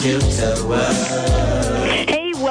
computer world.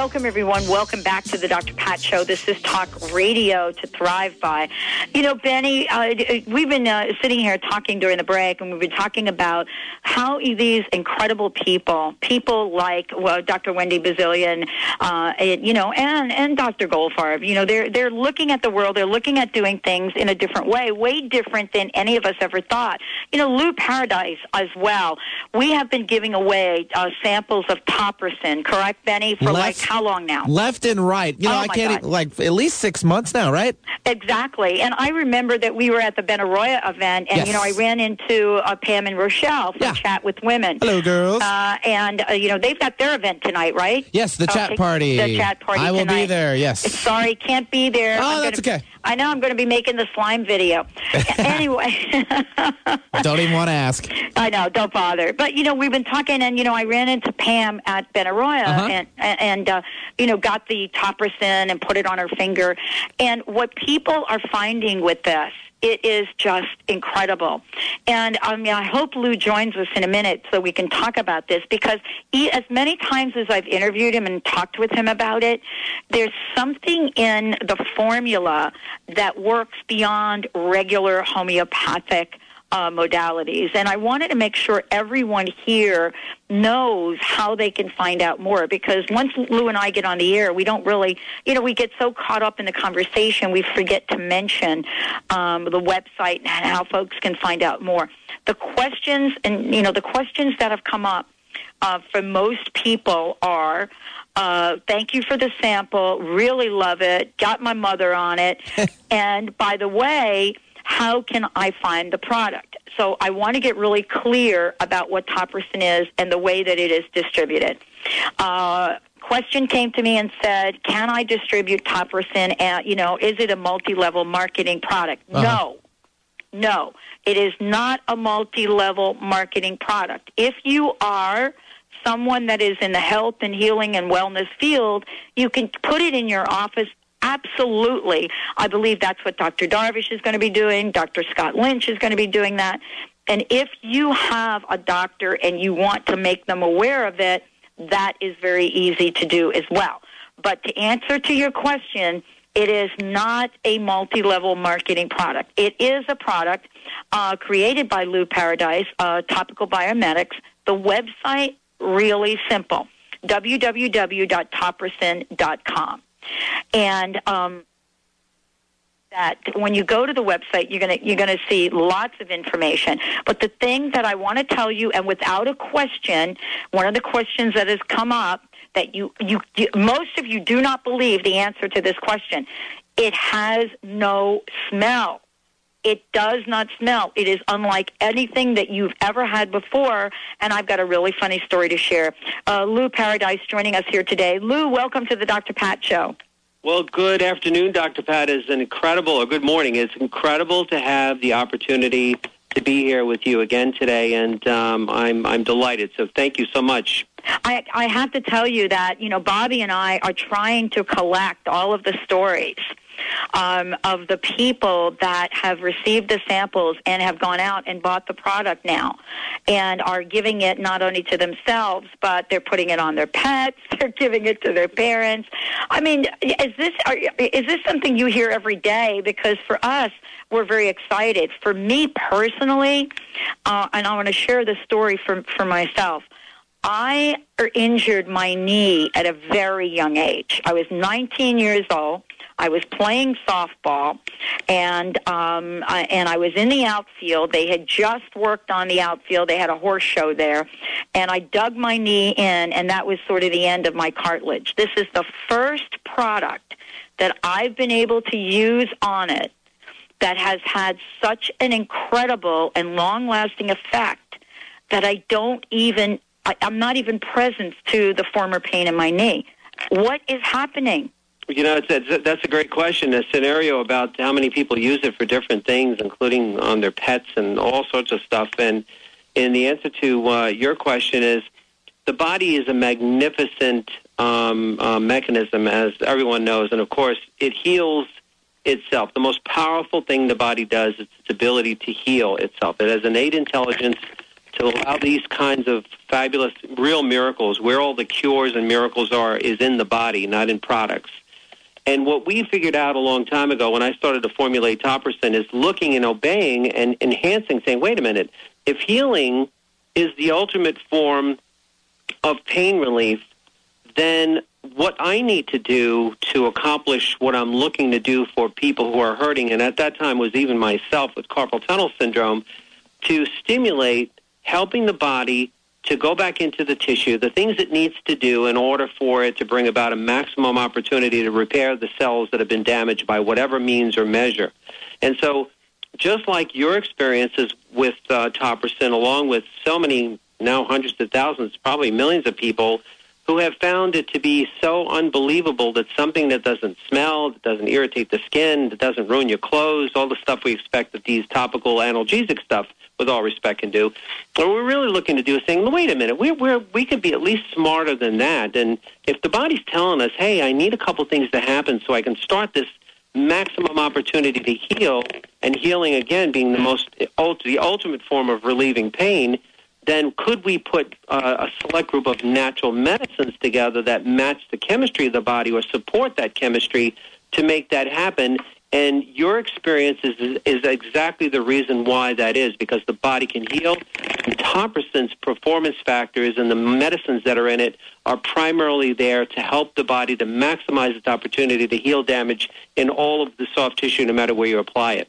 Welcome everyone. Welcome back to the Dr. Pat Show. This is Talk Radio to Thrive By. You know, Benny, uh, we've been uh, sitting here talking during the break, and we've been talking about how these incredible people, people like well, Dr. Wendy Bazillion, uh, and, you know, and and Dr. Goldfarb, you know, they're they're looking at the world, they're looking at doing things in a different way, way different than any of us ever thought. You know, Lou Paradise as well. We have been giving away uh, samples of Topricin, correct, Benny? For like Left- how long now? Left and right. You know, Oh, I can't, God. like, at least six months now, right? Exactly. And I remember that we were at the Benaroya event, and, Yes. you know, I ran into uh, Pam and Rochelle from Yeah. Chat with Women. Hello, girls. Uh, and, uh, you know, they've got their event tonight, right? yes, the chat party. The chat party I will be there, yes. Sorry, can't be there. Oh, I'm that's gonna- okay. I know I'm going to be making the slime video. anyway. Don't even want to ask. I know, don't bother. But you know, we've been talking, and you know, I ran into Pam at Benaroya, Uh-huh. and and uh, you know, got the topricin and put it on her finger. And what people are finding with this, it is just incredible. And I mean, I hope Lou joins us in a minute so we can talk about this because he, as many times as I've interviewed him and talked with him about it, there's something in the formula that works beyond regular homeopathic uh, modalities. And I wanted to make sure everyone here knows how they can find out more because once Lou and I get on the air, we don't really, you know, we get so caught up in the conversation, we forget to mention um, the website and how folks can find out more. The questions, and, you know, the questions that have come up uh, for most people are, uh, thank you for the sample, really love it, got my mother on it, and by the way, how can I find the product? So I want to get really clear about what Topricin is and the way that it is distributed. Uh, question came to me and said, "Can I distribute Topricin? And you know, is it a multi-level marketing product?" Uh-huh. No. No, it is not a multi-level marketing product. If you are someone that is in the health and healing and wellness field, you can put it in your office. Absolutely. I believe that's what Dr. Darvish is going to be doing. Dr. Scott Lynch is going to be doing that. And if you have a doctor and you want to make them aware of it, that is very easy to do as well. But to answer to your question, it is not a multi-level marketing product. It is a product uh, created by Lou Paradise, uh, Topical Biomedics. The website really simple: www.topricin.com. And um, that when you go to the website, you're gonna you're gonna see lots of information. But the thing that I want to tell you, and without a question, one of the questions that has come up that you, you you most of you do not believe the answer to this question. It has no smell. It does not smell. It is unlike anything that you've ever had before. And I've got a really funny story to share. Uh, Lou Paradise joining us here today. Lou, welcome to the Dr. Pat Show. Well, good afternoon, Dr. Pat. It's an incredible, or good morning. It's incredible to have the opportunity to be here with you again today, and um, I'm I'm delighted. So thank you so much. I, I have to tell you that, you know, Bobby and I are trying to collect all of the stories um, of the people that have received the samples and have gone out and bought the product now and are giving it not only to themselves, but they're putting it on their pets, they're giving it to their parents. I mean, is this, are, is this something you hear every day? Because for us, we're very excited. For me personally, uh, and I want to share this story for, for myself. I injured my knee at a very young age. I was 19 years old. I was playing softball, and um, I, and I was in the outfield. They had just worked on the outfield. They had a horse show there, and I dug my knee in, and that was sort of the end of my cartilage. This is the first product that I've been able to use on it that has had such an incredible and long-lasting effect that I don't even I, I'm not even present to the former pain in my knee. What is happening? You know, it's, it's, that's a great question. A scenario about how many people use it for different things, including on their pets and all sorts of stuff. And and the answer to uh, your question is, the body is a magnificent um, uh, mechanism, as everyone knows, and of course, it heals itself. The most powerful thing the body does is its ability to heal itself. It has innate intelligence to allow these kinds of fabulous, real miracles, where all the cures and miracles are, is in the body, not in products. And what we figured out a long time ago when I started to formulate Topricin is looking and obeying and enhancing, saying, wait a minute, if healing is the ultimate form of pain relief, then what I need to do to accomplish what I'm looking to do for people who are hurting, and at that time was even myself with carpal tunnel syndrome, to stimulate helping the body to go back into the tissue, the things it needs to do in order for it to bring about a maximum opportunity to repair the cells that have been damaged by whatever means or measure. And so, just like your experiences with uh, Topricin, along with so many now hundreds of thousands, probably millions of people who have found it to be so unbelievable that something that doesn't smell, that doesn't irritate the skin, that doesn't ruin your clothes, all the stuff we expect that these topical analgesic stuff, with all respect, can do. What we're really looking to do is saying, wait a minute, we're, we're, we could be at least smarter than that. And if the body's telling us, hey, I need a couple things to happen so I can start this maximum opportunity to heal, and healing again being the most the ultimate form of relieving pain, then could we put uh, a select group of natural medicines together that match the chemistry of the body or support that chemistry to make that happen? And your experience is, is exactly the reason why that is, because the body can heal. And Topricin's performance factors and the medicines that are in it are primarily there to help the body to maximize its opportunity to heal damage in all of the soft tissue, no matter where you apply it.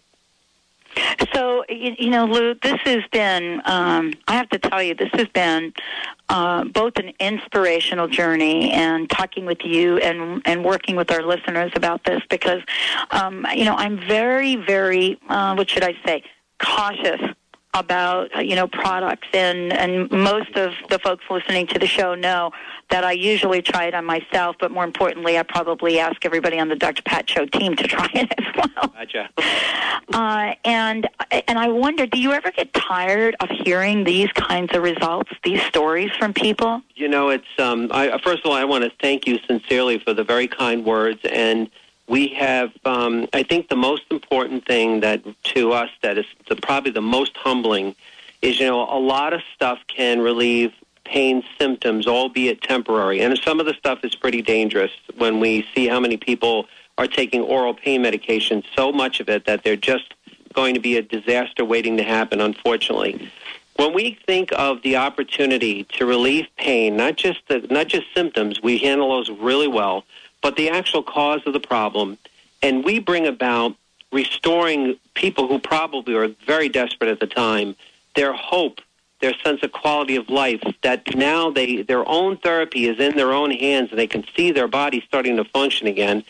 So, you, you know, Lou, this has been, um, I have to tell you, this has been uh, both an inspirational journey and talking with you and, and working with our listeners about this because, um, you know, I'm very, very, uh, what should I say, cautious about you know products and and most of the folks listening to the show know that I usually try it on myself but more importantly I probably ask everybody on the Dr. Pat show team to try it as well. Gotcha. Uh, and and I wonder do you ever get tired of hearing these kinds of results these stories from people? You know it's um I first of all I want to thank you sincerely for the very kind words and we have, um, I think, the most important thing that to us that is the, probably the most humbling is, you know, a lot of stuff can relieve pain symptoms, albeit temporary, and some of the stuff is pretty dangerous when we see how many people are taking oral pain medication. So much of it that they're just going to be a disaster waiting to happen. Unfortunately. When we think of the opportunity to relieve pain, not just the, not just symptoms, we handle those really well but the actual cause of the problem. And we bring about restoring people who probably were very desperate at the time their hope, their sense of quality of life, that now they their own therapy is in their own hands and they can see their body starting to function again.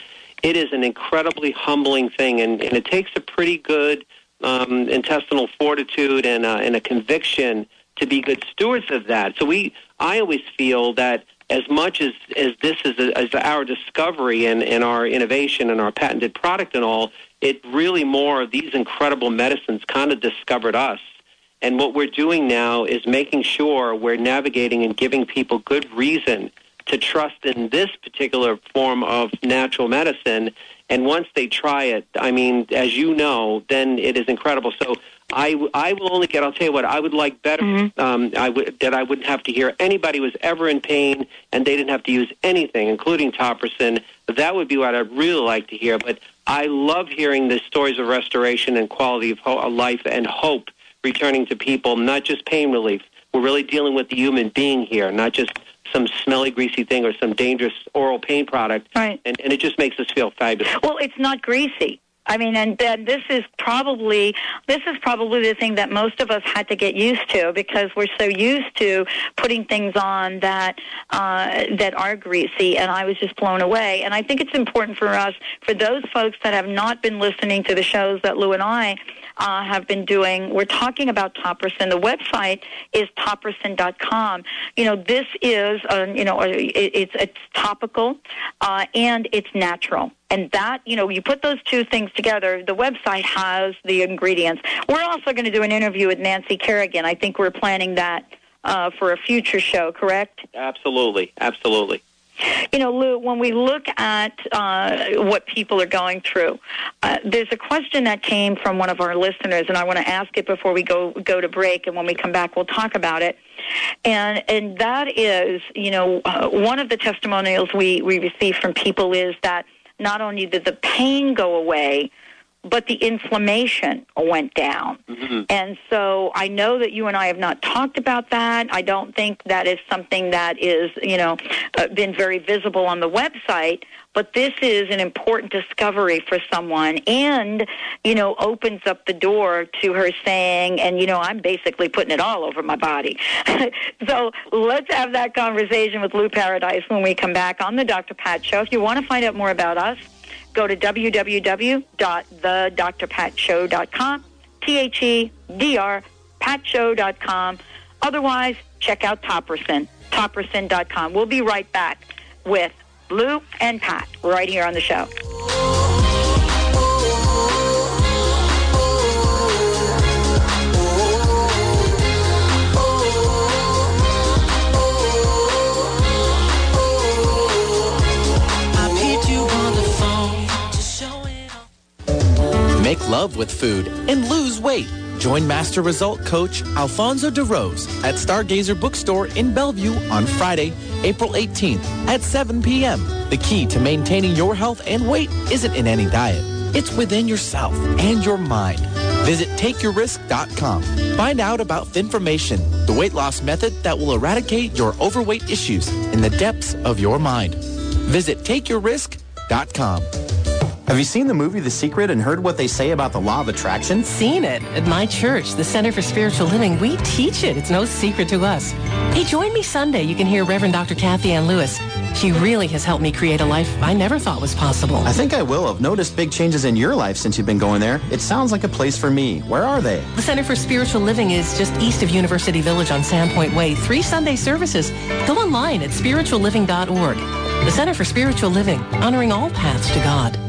It is an incredibly humbling thing, and, and it takes a pretty good um, intestinal fortitude and, uh, and a conviction to be good stewards of that. So we, I always feel that as much as, as this is a, as our discovery and, and our innovation and our patented product and all, it really more of these incredible medicines kind of discovered us. And what we're doing now is making sure we're navigating and giving people good reason to trust in this particular form of natural medicine. And once they try it, I mean, as you know, then it is incredible. So I, I will only get. I'll tell you what. I would like better. Mm-hmm. Um, I would that I wouldn't have to hear anybody was ever in pain and they didn't have to use anything, including Topricin. That would be what I'd really like to hear. But I love hearing the stories of restoration and quality of ho- life and hope returning to people, not just pain relief. We're really dealing with the human being here, not just some smelly, greasy thing or some dangerous oral pain product. Right. And, and it just makes us feel fabulous. Well, it's not greasy. I mean, and then this is probably this is probably the thing that most of us had to get used to because we're so used to putting things on that uh, that are greasy. And I was just blown away. And I think it's important for us, for those folks that have not been listening to the shows that Lou and I uh, have been doing. We're talking about Topricin. The website is topricin.com. You know, this is, uh, you know, it, it's, it's topical uh, and it's natural. And that, you know, you put those two things together, the website has the ingredients. We're also going to do an interview with Nancy Kerrigan. I think we're planning that uh, for a future show, correct? Absolutely, absolutely. You know, Lou, when we look at uh, what people are going through, uh, there's a question that came from one of our listeners, and I want to ask it before we go go to break. And when we come back, we'll talk about it. And and that is, you know, uh, one of the testimonials we we receive from people is that not only did the pain go away, but the inflammation went down. And so I know that you and I have not talked about that. I don't think that is something that is, you know, uh, been very visible on the website. But this is an important discovery for someone and, you know, opens up the door to her saying, and, you know, I'm basically putting it all over my body. so let's have that conversation with Lou Paradise when we come back on the Dr. Pat Show. If you want to find out more about us, go to www.thedrpatshow.com, T-H-E-D-R, patshow.com. Otherwise, check out Topricin, topricin.com. We'll be right back with Lou and Pat right here on the show. Make love with food and lose weight. Join Master Result Coach Alfonso DeRose at Stargazer Bookstore in Bellevue on Friday, April 18th at 7 p.m. The key to maintaining your health and weight isn't in any diet. It's within yourself and your mind. Visit takeyourrisk.com. Find out about Thinformation, the weight loss method that will eradicate your overweight issues in the depths of your mind. Visit takeyourrisk.com. Have you seen the movie The Secret and heard what they say about the law of attraction? Seen it at my church, the Center for Spiritual Living. We teach it. It's no secret to us. Hey, join me Sunday. You can hear Reverend Dr. Kathianne Lewis. She really has helped me create a life I never thought was possible. I think I will. I've noticed big changes in your life since you've been going there. It sounds like a place for me. Where are they? The Center for Spiritual Living is just east of University Village on Sandpoint Way. Three Sunday services. Go online at spiritualliving.org. The Center for Spiritual Living, honoring all paths to God.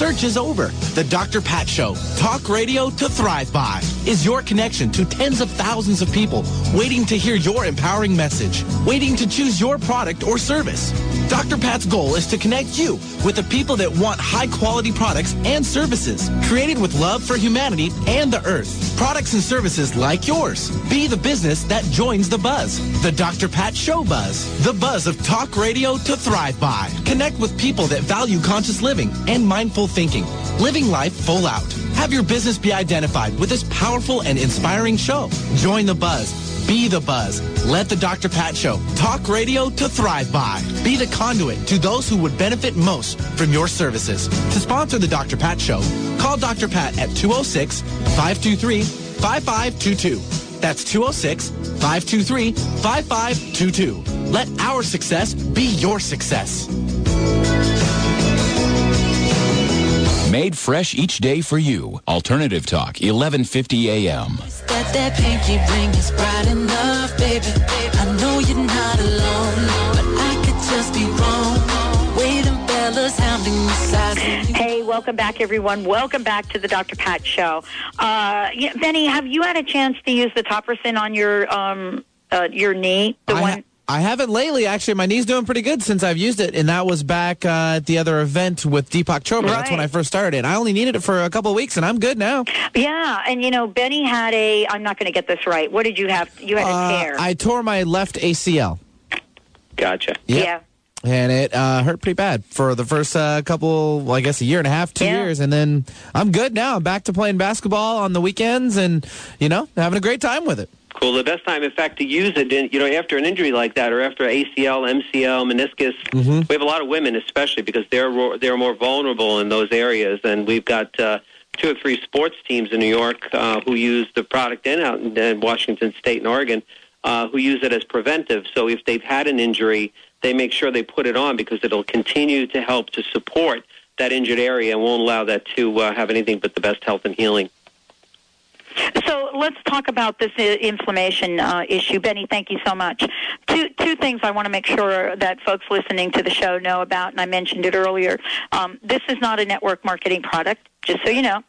Search is over. The Dr. Pat Show, talk radio to thrive by, is your connection to tens of thousands of people waiting to hear your empowering message, waiting to choose your product or service. Dr. Pat's goal is to connect you with the people that want high quality products and services created with love for humanity and the earth. Products and services like yours. Be the business that joins the buzz. The Dr. Pat Show buzz. The buzz of talk radio to thrive by. Connect with people that value conscious living and mindful thinking. Living life full out. Have your business be identified with this powerful and inspiring show. Join the buzz. Be the buzz. Let the Dr. Pat Show talk radio to thrive by. Be the conduit to those who would benefit most from your services. To sponsor the Dr. Pat Show, call Dr. Pat at 206 523 5522. That's 206 523 5522. Let our success be your success. Made fresh each day for you. Alternative Talk, 1150 AM. That that pinky ring is bright enough, baby. I know you're not alone, but I could just be wrong. Way them fellas hounding me, sizing. Hey, welcome back, everyone. Welcome back to the Dr. Pat Show. Uh, yeah, Benny, have you had a chance to use the Topricin on your um, uh, your knee? The I, one. ha- I haven't lately. Actually, my knee's doing pretty good since I've used it, and that was back uh, at the other event with Deepak Chopra. That's when I first started. And I only needed it for a couple of weeks, and I'm good now. Yeah, and you know, Benny had a. I'm not going to get this right. What did you have? You had a Uh, tear. I tore my left ACL. Gotcha. Yep. Yeah. and it uh, hurt pretty bad for the first uh, couple, well, I guess, a year and a half, two Yeah. years, and then I'm good now. I'm back to playing basketball on the weekends, and you know, having a great time with it. Cool. The best time, in fact, to use it, in, you know, after an injury like that, or after ACL, MCL, meniscus, Mm-hmm. we have a lot of women, especially because they're they're more vulnerable in those areas, and we've got uh, two or three sports teams in New York uh, who use the product, and out in, in Washington State and Oregon, uh, who use it as preventive. So if they've had an injury, they make sure they put it on because it'll continue to help to support that injured area and won't allow that to uh, have anything but the best health and healing. So let's talk about this inflammation uh, issue. Benny, thank you so much. Two, two things I want to make sure that folks listening to the show know about, and I mentioned it earlier. Um, this is not a network marketing product, just so you know.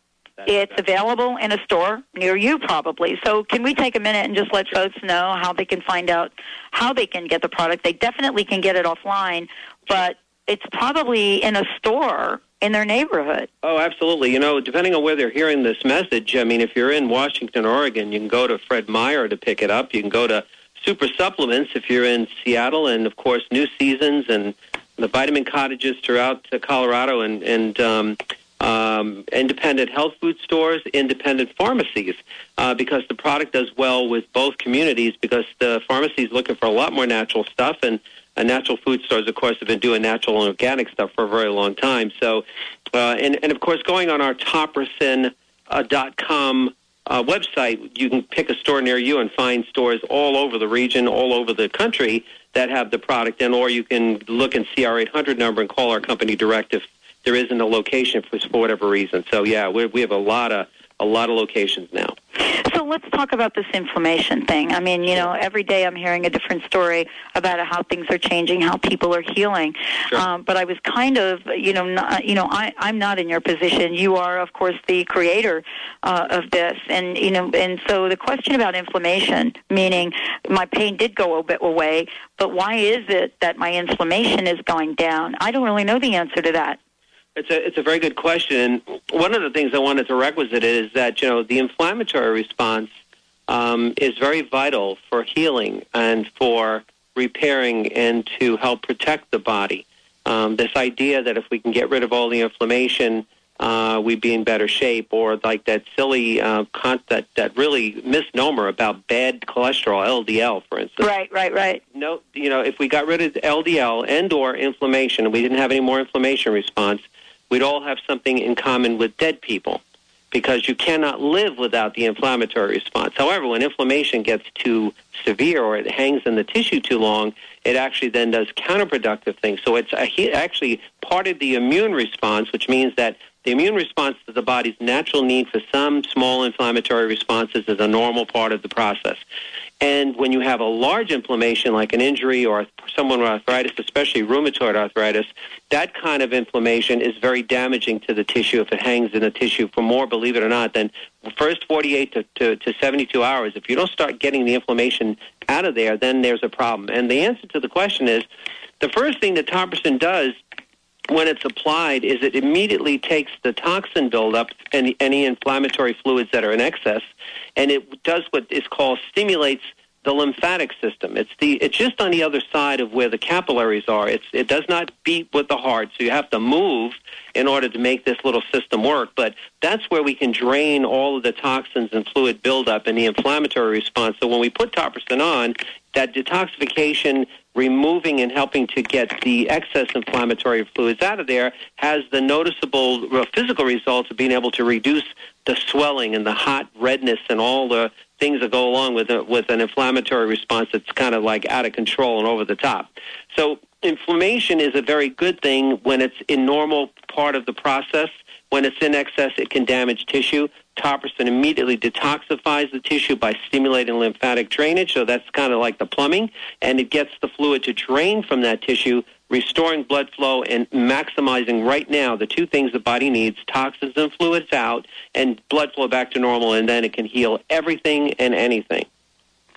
It's available in a store near you, probably. So, can we take a minute and just let folks know how they can find out how they can get the product? They definitely can get it offline, but it's probably in a store in their neighborhood. Oh, absolutely. You know, depending on where they're hearing this message, I mean, if you're in Washington, Oregon, you can go to Fred Meyer to pick it up. You can go to Super Supplements if you're in Seattle, and of course, New Seasons and the vitamin cottages throughout uh, Colorado, and and um, um, independent health food stores, independent pharmacies, uh, because the product does well with both communities. Because the pharmacies looking for a lot more natural stuff, and uh, natural food stores, of course, have been doing natural and organic stuff for a very long time. So, uh, and and of course, going on our Topricin uh, dot com uh, website, you can pick a store near you and find stores all over the region, all over the country that have the product, and or you can look and see our 800 number and call our company direct if there isn't a location for, for whatever reason. So yeah, we we have a lot of a lot of locations now. So let's talk about this inflammation thing. I mean, you know, every day I'm hearing a different story about how things are changing, how people are healing. Um, but I was kind of, you know, not, you know, I, I'm not in your position. You are, of course, the creator uh, of this, and you know, and so the question about inflammation, meaning my pain did go a bit away, but why is it that my inflammation is going down? I don't really know the answer to that. It's a it's a very good question. One of the things I wanted to requisite is that you know the inflammatory response um, is very vital for healing and for repairing and to help protect the body. Um, this idea that if we can get rid of all the inflammation, uh, we'd be in better shape, or like that silly uh, con- that that really misnomer about bad cholesterol, LDL, for instance. Right, right, right. No, you know, if we got rid of LDL and or inflammation, and we didn't have any more inflammation response, we'd all have something in common with dead people because you cannot live without the inflammatory response. However, when inflammation gets too severe or it hangs in the tissue too long, it actually then does counterproductive things. So it's actually part of the immune response, which means that the immune response to the body's natural need for some small inflammatory responses is a normal part of the process. And when you have a large inflammation, like an injury or someone with arthritis, especially rheumatoid arthritis, that kind of inflammation is very damaging to the tissue if it hangs in the tissue for more, believe it or not, than the first 48 to, to, to 72 hours. If you don't start getting the inflammation out of there, then there's a problem. And the answer to the question is the first thing that Topricin does when it's applied is it immediately takes the toxin buildup and any inflammatory fluids that are in excess, and it does what is called stimulates the lymphatic system. It's the it's just on the other side of where the capillaries are. It's it does not beat with the heart, so you have to move in order to make this little system work. But that's where we can drain all of the toxins and fluid buildup and the inflammatory response. So when we put Topricin on, that detoxification removing and helping to get the excess inflammatory fluids out of there has the noticeable physical results of being able to reduce the swelling and the hot redness and all the things that go along with a, with an inflammatory response that's kind of like out of control and over the top. So inflammation is a very good thing when it's in normal part of the process. When it's in excess, it can damage tissue. Topricin immediately detoxifies the tissue by stimulating lymphatic drainage, so that's kind of like the plumbing, and it gets the fluid to drain from that tissue, restoring blood flow and maximizing right now the two things the body needs, toxins and fluids out, and blood flow back to normal, and then it can heal everything and anything.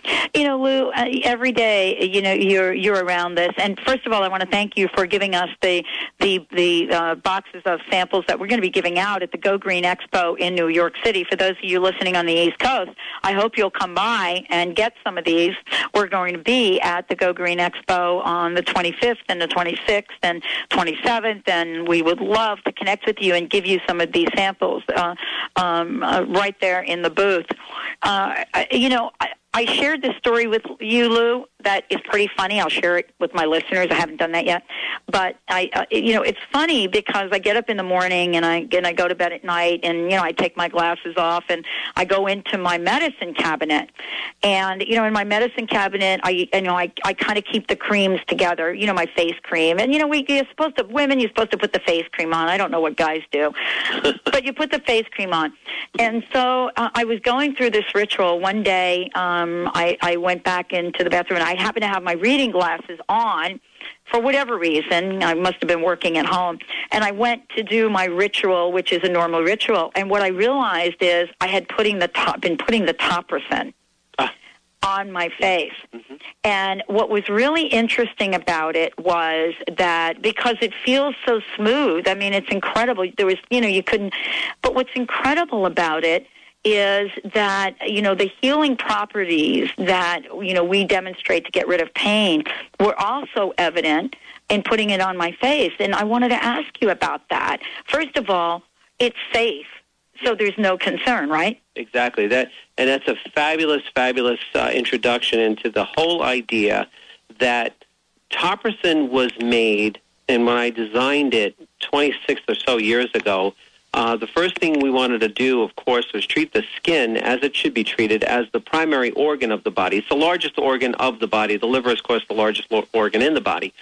You know, Lou, uh, every day, you know, you're you're around this. And first of all, I want to thank you for giving us the the the uh, boxes of samples that we're going to be giving out at the Go Green Expo in New York City. For those of you listening on the East Coast, I hope you'll come by and get some of these. We're going to be at the Go Green Expo on the 25th and the 26th and 27th, and we would love to connect with you and give you some of these samples uh, um, uh, right there in the booth. Uh, you know. I, I shared this story with you, Lou. That is pretty funny. I'll share it with my listeners. I haven't done that yet, but I, uh, you know, it's funny because I get up in the morning and I and I go to bed at night, and you know, I take my glasses off and I go into my medicine cabinet, and you know, in my medicine cabinet, I, you know, I, I kind of keep the creams together. You know, my face cream, and you know, we you're supposed to women, you're supposed to put the face cream on. I don't know what guys do, but you put the face cream on. And so uh, I was going through this ritual one day. Um, Um, I, I went back into the bathroom, and I happened to have my reading glasses on for whatever reason. I must have been working at home, and I went to do my ritual, which is a normal ritual. And what I realized is I had putting the top, been putting the topricin ah. on my face. And what was really interesting about it was that because it feels so smooth, I mean, it's incredible. There was, you know, you couldn't, but what's incredible about it is that, you know, the healing properties that, you know, we demonstrate to get rid of pain were also evident in putting it on my face. And I wanted to ask you about that. First of all, it's safe. So there's no concern, right? Exactly that, and that's a fabulous, fabulous uh, introduction into the whole idea that Topricin was made, and when I designed it 26 or so years ago, uh, the first thing we wanted to do, of course, was treat the skin as it should be treated as the primary organ of the body. It's the largest organ of the body. The liver is, of course, the largest organ in the body.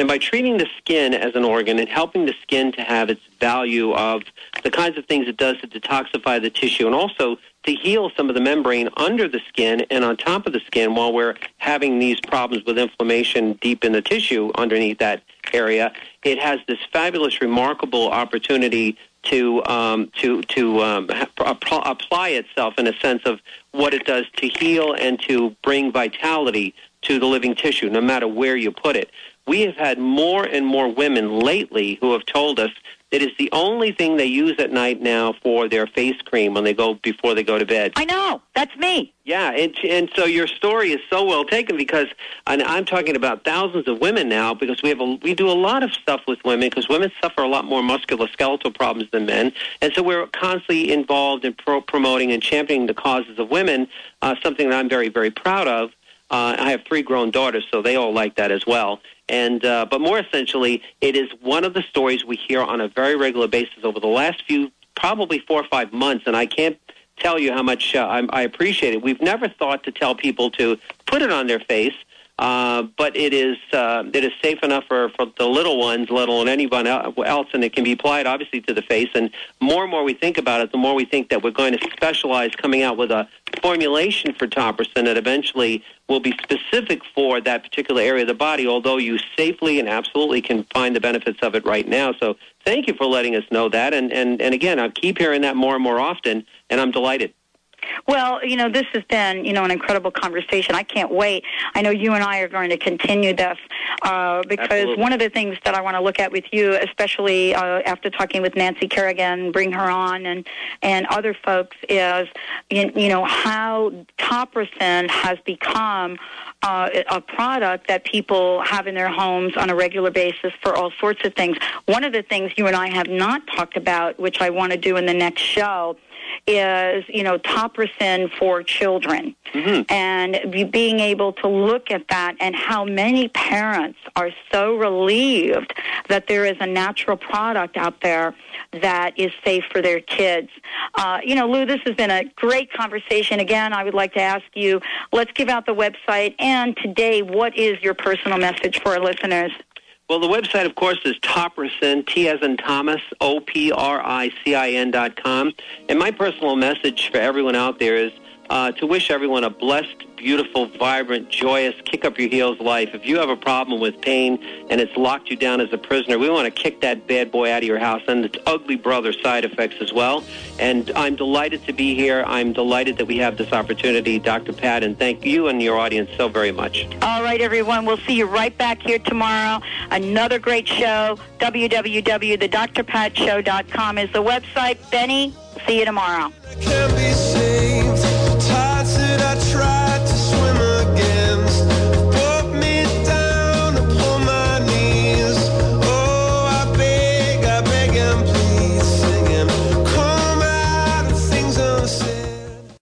And by treating the skin as an organ and helping the skin to have its value of the kinds of things it does to detoxify the tissue and also to heal some of the membrane under the skin and on top of the skin while we're having these problems with inflammation deep in the tissue underneath that area, it has this fabulous, remarkable opportunity to um, to to um, apply itself in a sense of what it does to heal and to bring vitality to the living tissue, no matter where you put it. We have had more and more women lately who have told us it is the only thing they use at night now for their face cream when they go before they go to bed. I know. That's me. Yeah, and and so your story is so well taken because and I'm talking about thousands of women now because we have a, we do a lot of stuff with women because women suffer a lot more musculoskeletal problems than men, and so we're constantly involved in pro- promoting and championing the causes of women. Uh, something that I'm very very proud of. Uh, I have three grown daughters, so they all like that as well. And uh, but more essentially, it is one of the stories we hear on a very regular basis over the last few, probably four or five months, and I can't tell you how much uh, I, I appreciate it. We've never thought to tell people to put it on their face, uh, but it is uh, it is safe enough for, for the little ones, let alone anyone else, and it can be applied obviously to the face. And more and more we think about it, the more we think that we're going to specialize coming out with a formulation for Topricin that eventually will be specific for that particular area of the body. Although you safely and absolutely can find the benefits of it right now. So thank you for letting us know that. And and and again, I keep hearing that more and more often, and I'm delighted. Well, you know, this has been, you know, an incredible conversation. I can't wait. I know you and I are going to continue this uh, because Absolutely. one of the things that I want to look at with you, especially uh, after talking with Nancy Kerrigan, bring her on, and and other folks, is you, you know how Topricin has become uh, a product that people have in their homes on a regular basis for all sorts of things. One of the things you and I have not talked about, which I want to do in the next show, is you know topricin for children. And being able to look at that and how many parents are so relieved that there is a natural product out there that is safe for their kids. Uh, you know lou this has been a great conversation. Again i would like to ask you let's give out the website and today what is your personal message for our listeners Well, the website, of course, is Topricin, T as in Thomas, O P R I C I N dot com. And my personal message for everyone out there is uh, to wish everyone a blessed, beautiful, vibrant, joyous, kick up your heels life. If you have a problem with pain and it's locked you down as a prisoner, we want to kick that bad boy out of your house and its ugly brother side effects as well. And I'm delighted to be here. I'm delighted that we have this opportunity, Dr. Pat, and thank you and your audience so very much. All right, everyone. We'll see you right back here tomorrow. Another great show. www.thedrpatshow.com is the website. Benny, see you tomorrow.